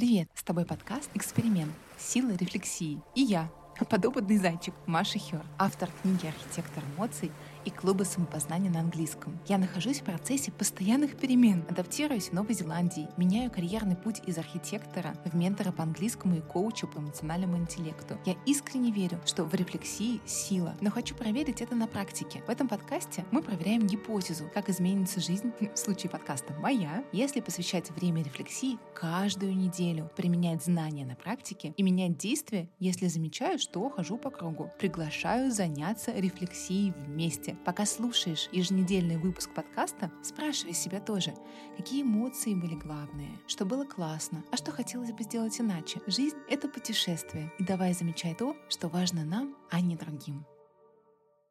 Привет! С тобой подкаст «Эксперимент. Сила рефлексии». И я, подопытный зайчик Маша Хер, автор книги «Архитектор эмоций» и клуба самопознания на английском. Я нахожусь в процессе постоянных перемен, адаптируюсь в Новой Зеландии, меняю карьерный путь из архитектора в ментора по английскому и коучу по эмоциональному интеллекту. Я искренне верю, что в рефлексии сила, но хочу проверить это на практике. В этом подкасте мы проверяем гипотезу, как изменится жизнь, в случае подкаста моя, если посвящать время рефлексии каждую неделю, применять знания на практике и менять действия, если замечаю, что хожу по кругу. Приглашаю заняться рефлексией вместе месте, пока слушаешь еженедельный выпуск подкаста, спрашивай себя тоже, какие эмоции были главные, что было классно, а что хотелось бы сделать иначе. Жизнь — это путешествие, и давай замечай то, что важно нам, а не другим.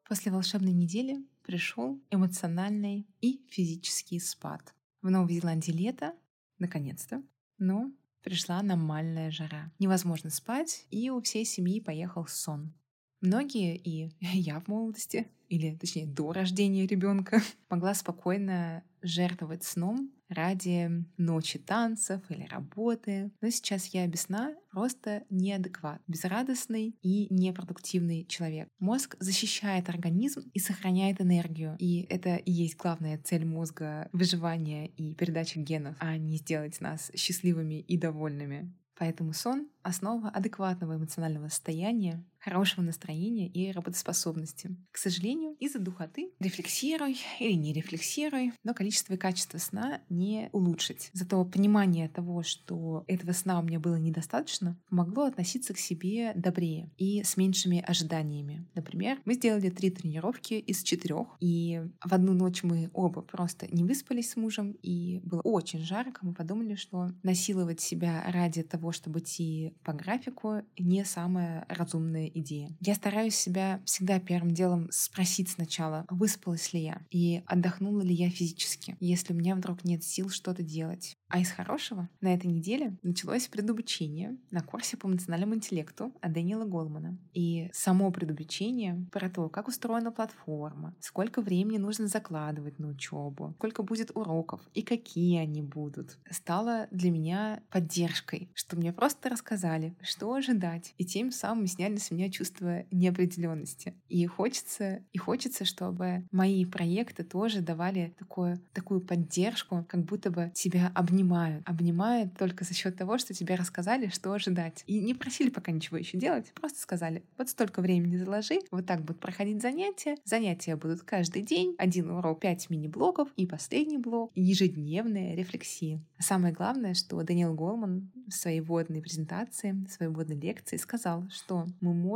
После волшебной недели пришел эмоциональный и физический спад. В Новой Зеландии лето, наконец-то, но пришла аномальная жара. Невозможно спать, и у всей семьи поехал сон. Многие, и я в молодости, или точнее до рождения ребенка, могла спокойно жертвовать сном ради ночи танцев или работы. Но сейчас я без просто неадекват, безрадостный и непродуктивный человек. Мозг защищает организм и сохраняет энергию. И это и есть главная цель мозга — выживания и передача генов, а не сделать нас счастливыми и довольными. Поэтому сон — основа адекватного эмоционального состояния, хорошего настроения и работоспособности. К сожалению, из-за духоты рефлексируй или не рефлексируй, но количество и качество сна не улучшить. Зато понимание того, что этого сна у меня было недостаточно, помогло относиться к себе добрее и с меньшими ожиданиями. Например, мы сделали три тренировки из четырех, и в одну ночь мы оба просто не выспались с мужем, и было очень жарко. Мы подумали, что насиловать себя ради того, чтобы идти по графику, не самая разумная идея. Я стараюсь себя всегда первым делом спросить сначала, выспалась ли я и отдохнула ли я физически, если у меня вдруг нет сил что-то делать. А из хорошего на этой неделе началось предобучение на курсе по эмоциональному интеллекту от Дэниела Голмана. И само предобучение про то, как устроена платформа, сколько времени нужно закладывать на учебу, сколько будет уроков и какие они будут, стало для меня поддержкой, что мне просто рассказали, что ожидать, и тем самым сняли с меня чувство неопределенности. И хочется, и хочется, чтобы мои проекты тоже давали такое, такую поддержку, как будто бы тебя обнимают. Обнимают только за счет того, что тебе рассказали, что ожидать. И не просили пока ничего еще делать, просто сказали, вот столько времени заложи, вот так будут проходить занятия. Занятия будут каждый день, один урок, пять мини-блоков и последний блок, ежедневная рефлексия. А самое главное, что Даниэл Голман в своей вводной презентации, в своей вводной лекции сказал, что мы можем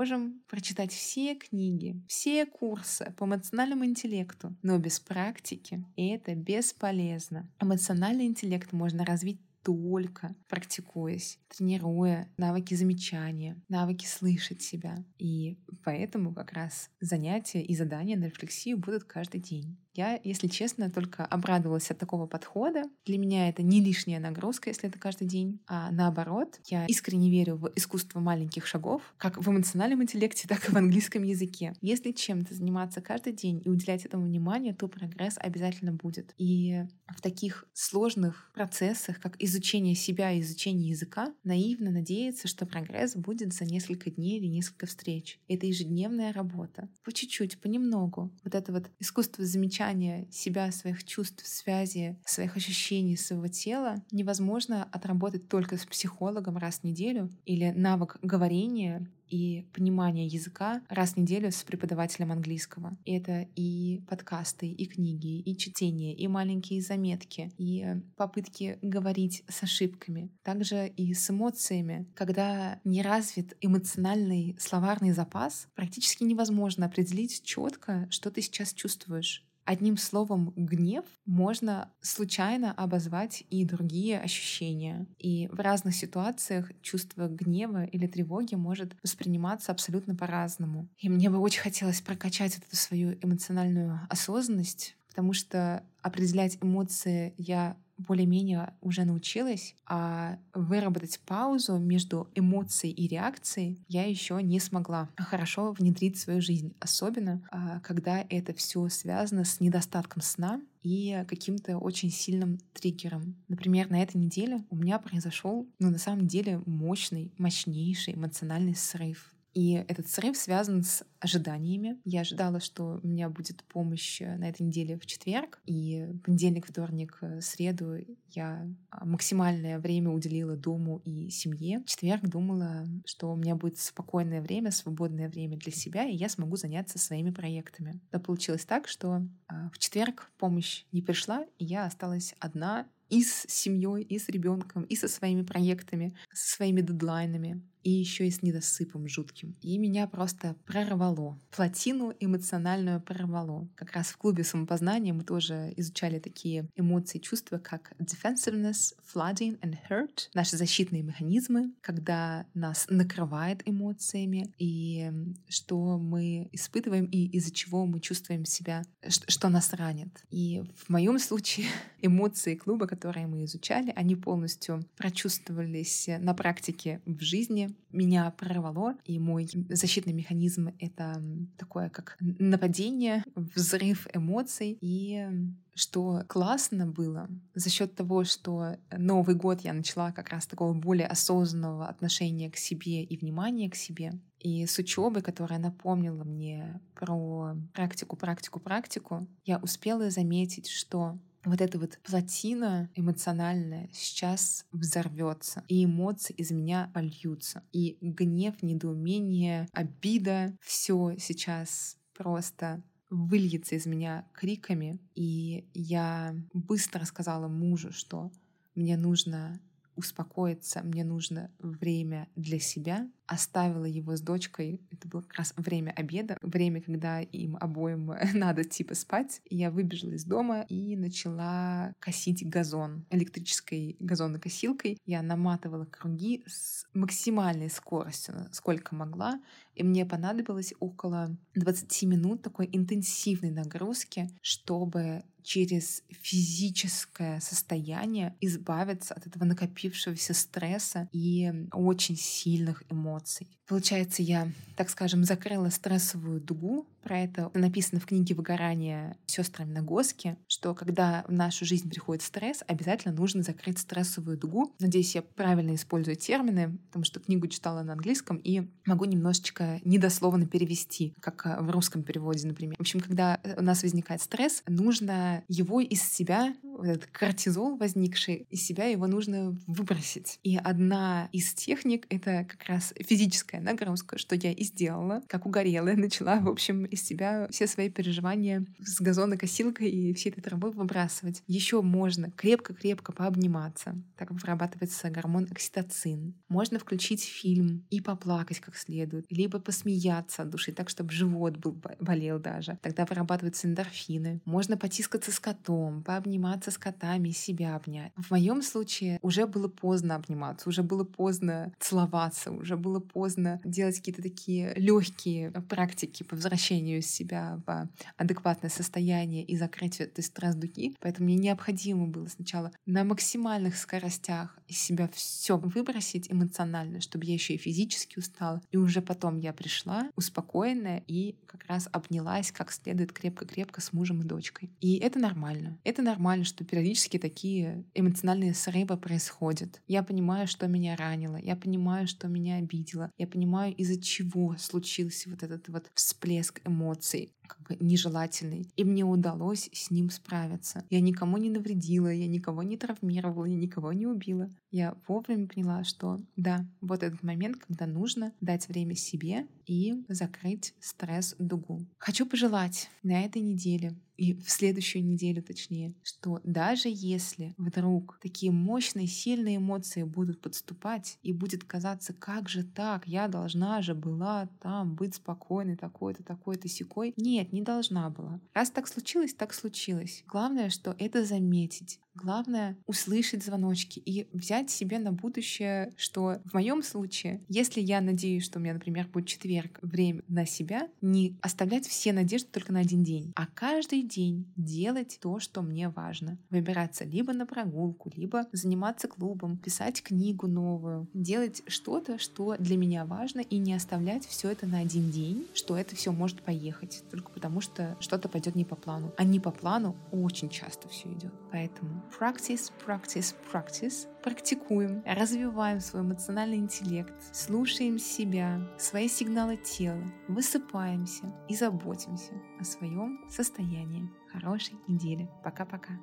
прочитать все книги, все курсы по эмоциональному интеллекту, но без практики это бесполезно. Эмоциональный интеллект можно развить только практикуясь, тренируя навыки замечания, навыки слышать себя. И поэтому как раз занятия и задания на рефлексию будут каждый день. Я, если честно, только обрадовалась от такого подхода. Для меня это не лишняя нагрузка, если это каждый день, а наоборот, я искренне верю в искусство маленьких шагов, как в эмоциональном интеллекте, так и в английском языке. Если чем-то заниматься каждый день и уделять этому внимание, то прогресс обязательно будет. И в таких сложных процессах, как изучение себя и изучение языка, наивно надеяться, что прогресс будет за несколько дней или несколько встреч. Это ежедневная работа. По чуть-чуть, понемногу. Вот это вот искусство замечания себя, своих чувств, связи, своих ощущений своего тела невозможно отработать только с психологом раз в неделю или навык говорения и понимания языка раз в неделю с преподавателем английского. Это и подкасты, и книги, и чтение, и маленькие заметки, и попытки говорить с ошибками. Также и с эмоциями. Когда не развит эмоциональный словарный запас, практически невозможно определить четко, что ты сейчас чувствуешь. Одним словом, гнев можно случайно обозвать и другие ощущения. И в разных ситуациях чувство гнева или тревоги может восприниматься абсолютно по-разному. И мне бы очень хотелось прокачать эту свою эмоциональную осознанность, потому что определять эмоции я более-менее уже научилась, а выработать паузу между эмоцией и реакцией я еще не смогла хорошо внедрить в свою жизнь, особенно а, когда это все связано с недостатком сна и каким-то очень сильным триггером. Например, на этой неделе у меня произошел, ну, на самом деле, мощный, мощнейший эмоциональный срыв. И этот срыв связан с ожиданиями. Я ожидала, что у меня будет помощь э, на этой неделе в четверг, и понедельник, вторник, э, среду я а, максимальное время уделила дому и семье. В четверг думала, что у меня будет спокойное время, свободное время для себя, и я смогу заняться своими проектами. Но получилось так, что а, в четверг помощь не пришла, и я осталась одна и с семьей, и с ребенком, и со своими проектами, со своими дедлайнами и еще и с недосыпом жутким. И меня просто прорвало. Плотину эмоциональную прорвало. Как раз в клубе самопознания мы тоже изучали такие эмоции чувства, как defensiveness, flooding and hurt, наши защитные механизмы, когда нас накрывает эмоциями, и что мы испытываем, и из-за чего мы чувствуем себя, что нас ранит. И в моем случае эмоции клуба, которые мы изучали, они полностью прочувствовались на практике в жизни, меня прорвало, и мой защитный механизм — это такое как нападение, взрыв эмоций, и что классно было за счет того, что Новый год я начала как раз такого более осознанного отношения к себе и внимания к себе. И с учебы, которая напомнила мне про практику, практику, практику, я успела заметить, что вот эта вот плотина эмоциональная сейчас взорвется, и эмоции из меня польются. И гнев, недоумение, обида, все сейчас просто выльется из меня криками. И я быстро сказала мужу, что мне нужно успокоиться, мне нужно время для себя, оставила его с дочкой. Это было как раз время обеда, время, когда им обоим надо типа спать. Я выбежала из дома и начала косить газон электрической газонокосилкой. Я наматывала круги с максимальной скоростью, сколько могла. И мне понадобилось около 20 минут такой интенсивной нагрузки, чтобы через физическое состояние избавиться от этого накопившегося стресса и очень сильных эмоций. Получается, я, так скажем, закрыла стрессовую дугу. Про это написано в книге «Выгорание» сестрами Нагоски, что когда в нашу жизнь приходит стресс, обязательно нужно закрыть стрессовую дугу. Надеюсь, я правильно использую термины, потому что книгу читала на английском и могу немножечко недословно перевести, как э, в русском переводе, например. В общем, когда у нас возникает стресс, нужно его из себя, этот кортизол возникший, из себя его нужно выбросить. И одна из техник — это как раз физическая нагрузка, что я и сделала. Как угорелая, начала, в общем, из себя все свои переживания с газонокосилкой и всей этой травой выбрасывать. Еще можно крепко-крепко пообниматься. Так вырабатывается гормон окситоцин. Можно включить фильм и поплакать как следует, либо посмеяться от души, так, чтобы живот был, болел даже. Тогда вырабатываются эндорфины. Можно потискаться с котом, пообниматься с котами, себя обнять. В моем случае уже было поздно обниматься, уже было поздно целоваться, уже было поздно делать какие-то такие легкие практики по возвращению себя в адекватное состояние и закрытию этой стресс-дуги. Поэтому мне необходимо было сначала на максимальных скоростях из себя все выбросить эмоционально, чтобы я еще и физически устала. И уже потом я пришла успокоенная и как раз обнялась как следует крепко-крепко с мужем и дочкой. И это нормально. Это нормально, что периодически такие эмоциональные срывы происходят. Я понимаю, что меня ранило. Я понимаю, что меня обидело. Я понимаю, из-за чего случился вот этот вот всплеск эмоций как бы нежелательный. И мне удалось с ним справиться. Я никому не навредила, я никого не травмировала, я никого не убила. Я вовремя поняла, что да, вот этот момент, когда нужно дать время себе и закрыть стресс-дугу. Хочу пожелать на этой неделе и в следующую неделю точнее, что даже если вдруг такие мощные, сильные эмоции будут подступать и будет казаться, как же так, я должна же была там быть спокойной, такой-то, такой-то, секой. Нет, не должна была. Раз так случилось, так случилось. Главное, что это заметить, Главное — услышать звоночки и взять себе на будущее, что в моем случае, если я надеюсь, что у меня, например, будет четверг, время на себя, не оставлять все надежды только на один день, а каждый день делать то, что мне важно. Выбираться либо на прогулку, либо заниматься клубом, писать книгу новую, делать что-то, что для меня важно, и не оставлять все это на один день, что это все может поехать, только потому что что-то пойдет не по плану. А не по плану очень часто все идет. Поэтому practice, practice, practice. Практикуем, развиваем свой эмоциональный интеллект, слушаем себя, свои сигналы тела, высыпаемся и заботимся о своем состоянии. Хорошей недели. Пока-пока.